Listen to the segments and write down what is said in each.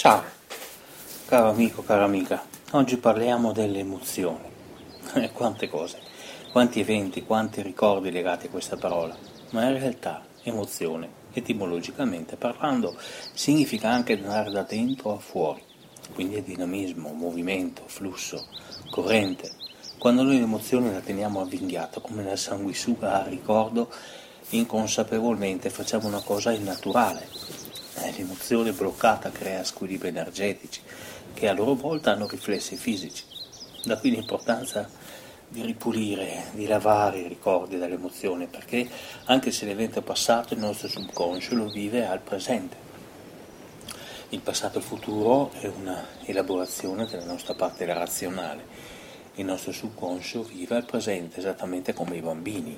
Ciao, caro amico, cara amica. Oggi parliamo delle emozioni. Quante cose, quanti eventi, quanti ricordi legati a questa parola. Ma in realtà, emozione, etimologicamente parlando, significa anche andare da dentro a fuori. Quindi è dinamismo, movimento, flusso, corrente. Quando noi l'emozione la teniamo avvinghiata, come una sanguisuga a ricordo, inconsapevolmente facciamo una cosa innaturale, eh, l'emozione bloccata crea squilibri energetici che a loro volta hanno riflessi fisici. Da qui l'importanza di ripulire, di lavare i ricordi dall'emozione, perché anche se l'evento è passato, il nostro subconscio lo vive al presente. Il passato e il futuro è una elaborazione della nostra parte razionale. Il nostro subconscio vive al presente esattamente come i bambini,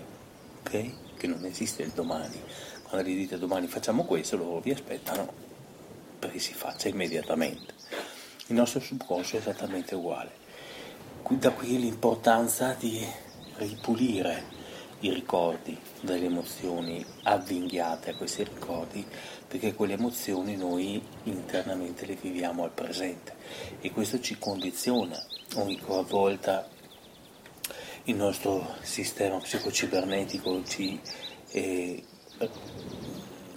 ok? Che non esiste il domani gli dite domani facciamo questo, loro vi aspettano perché si faccia immediatamente. Il nostro subconscio è esattamente uguale. Da qui l'importanza di ripulire i ricordi delle emozioni avvinghiate a questi ricordi, perché quelle emozioni noi internamente le viviamo al presente e questo ci condiziona ogni volta il nostro sistema psicocibernetico ci eh,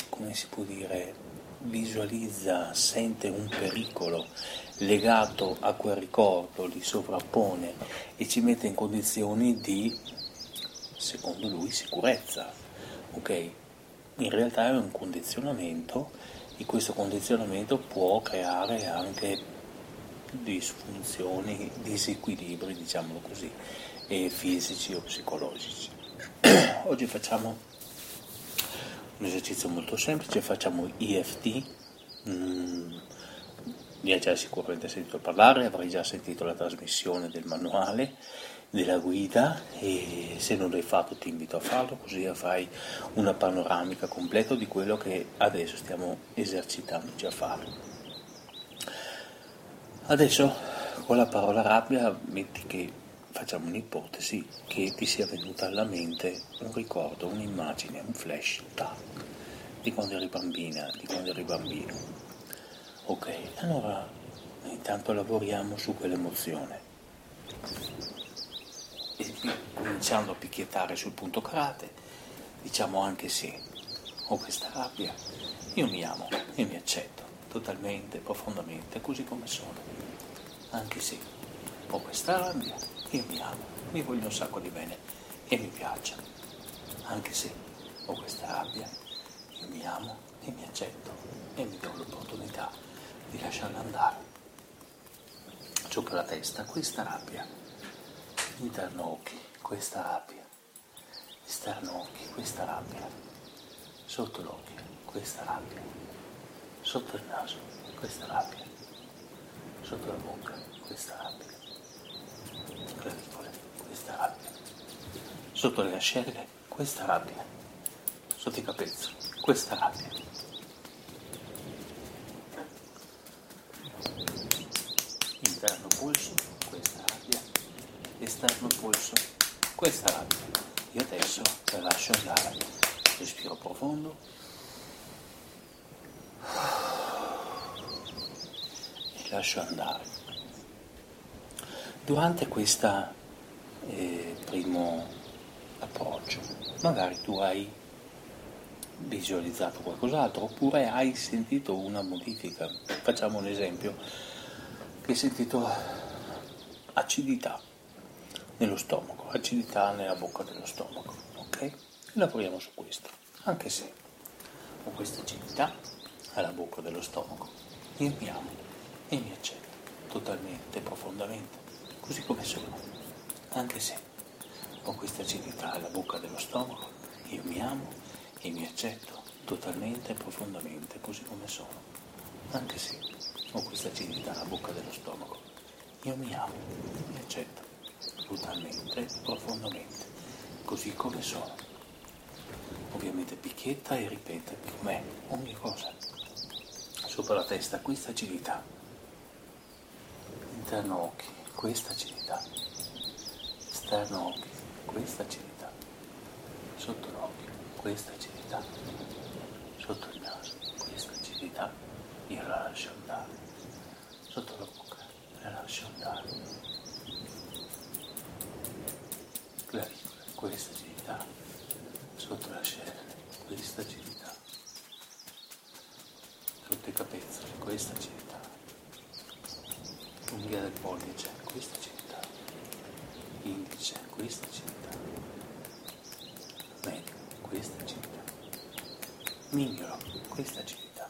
come si può dire, visualizza, sente un pericolo legato a quel ricordo, li sovrappone e ci mette in condizioni di, secondo lui, sicurezza. Ok? In realtà è un condizionamento e questo condizionamento può creare anche disfunzioni, disequilibri, diciamolo così, fisici o psicologici. Oggi facciamo un esercizio molto semplice, facciamo IFT, mm, ne hai già sicuramente sentito parlare, avrai già sentito la trasmissione del manuale, della guida e se non l'hai fatto ti invito a farlo così avrai una panoramica completa di quello che adesso stiamo esercitandoci a fare. Adesso con la parola rabbia metti che facciamo un'ipotesi che ti sia venuta alla mente un ricordo, un'immagine, un flash, tac, di quando eri bambina, di quando eri bambino. Ok, allora intanto lavoriamo su quell'emozione. E cominciando a picchiettare sul punto karate, diciamo anche sì, ho questa rabbia, io mi amo e mi accetto totalmente, profondamente, così come sono. Anche sì, ho questa rabbia, io mi amo, mi voglio un sacco di bene e mi piaccio, anche se ho questa rabbia, io mi amo e mi accetto e mi do l'opportunità di lasciarla andare. Sopra la testa questa rabbia, interno occhi questa rabbia, esterno occhi questa rabbia, sotto l'occhio questa rabbia, sotto il naso questa rabbia, sotto la bocca questa rabbia questa rabbia. Sotto le ascelle, questa rabbia. Sotto i capezzoli, questa rabbia. Interno polso, questa rabbia. Esterno polso, questa rabbia. Io adesso la lascio andare. Respiro profondo. E lascio andare. Durante questo eh, primo approccio, magari tu hai visualizzato qualcos'altro oppure hai sentito una modifica. Facciamo un esempio, che hai sentito acidità nello stomaco, acidità nella bocca dello stomaco, ok? Lavoriamo su questo, anche se ho questa acidità alla bocca dello stomaco, mi amo e mi accetto totalmente, profondamente così come sono, anche se ho questa acidità alla bocca dello stomaco, io mi amo e mi accetto totalmente e profondamente così come sono, anche se ho questa acidità alla bocca dello stomaco. Io mi amo, mi accetto totalmente e profondamente, così come sono. Ovviamente picchietta e ripete com'è ogni cosa. Sopra la testa questa acidità, interno occhi questa acidità, esterno occhi questa acidità, sotto l'occhio questa acidità, sotto il naso questa acidità, io la lascio andare, sotto la bocca la lascio andare, clavicola questa acidità, sotto la scena questa acidità, sotto i capezzoli questa acidità, unghia del pollice questa acidità, indice questa acidità, medio questa acidità, mignolo questa acidità,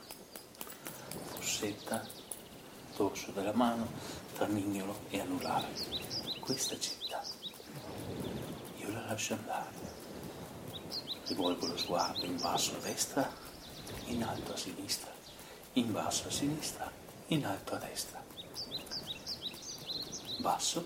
fossetta, dorso della mano tra mignolo e anulare. Questa acidità. Io la lascio andare. Rivolgo lo sguardo in basso a destra, in alto a sinistra, in basso a sinistra, in alto a destra. Basso,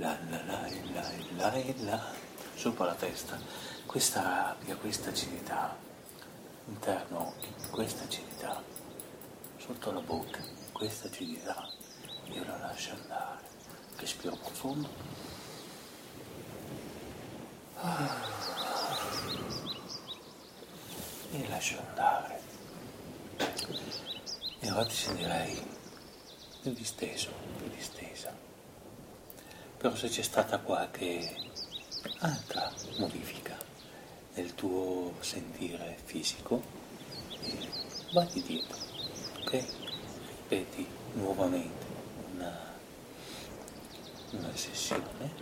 la la la la la la sopra la testa. Questa rabbia, questa acidità, interno questa acidità, sotto la bocca, questa acidità, io la lascio andare. Respiro profondo. Ah e lascio andare. E ti sentirei più disteso, più distesa. Però se c'è stata qualche altra modifica nel tuo sentire fisico, eh, vatti dietro, ok? Ripeti nuovamente una, una sessione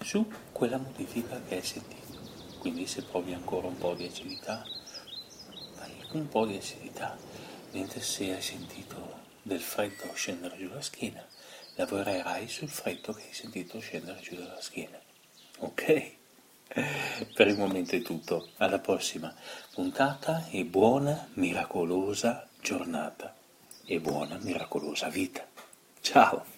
su quella modifica che hai sentito. Quindi se provi ancora un po' di acidità, con un po' di acidità, mentre se hai sentito del freddo scendere giù la schiena, lavorerai sul freddo che hai sentito scendere giù dalla schiena. Ok? Per il momento è tutto, alla prossima puntata e buona miracolosa giornata e buona miracolosa vita. Ciao!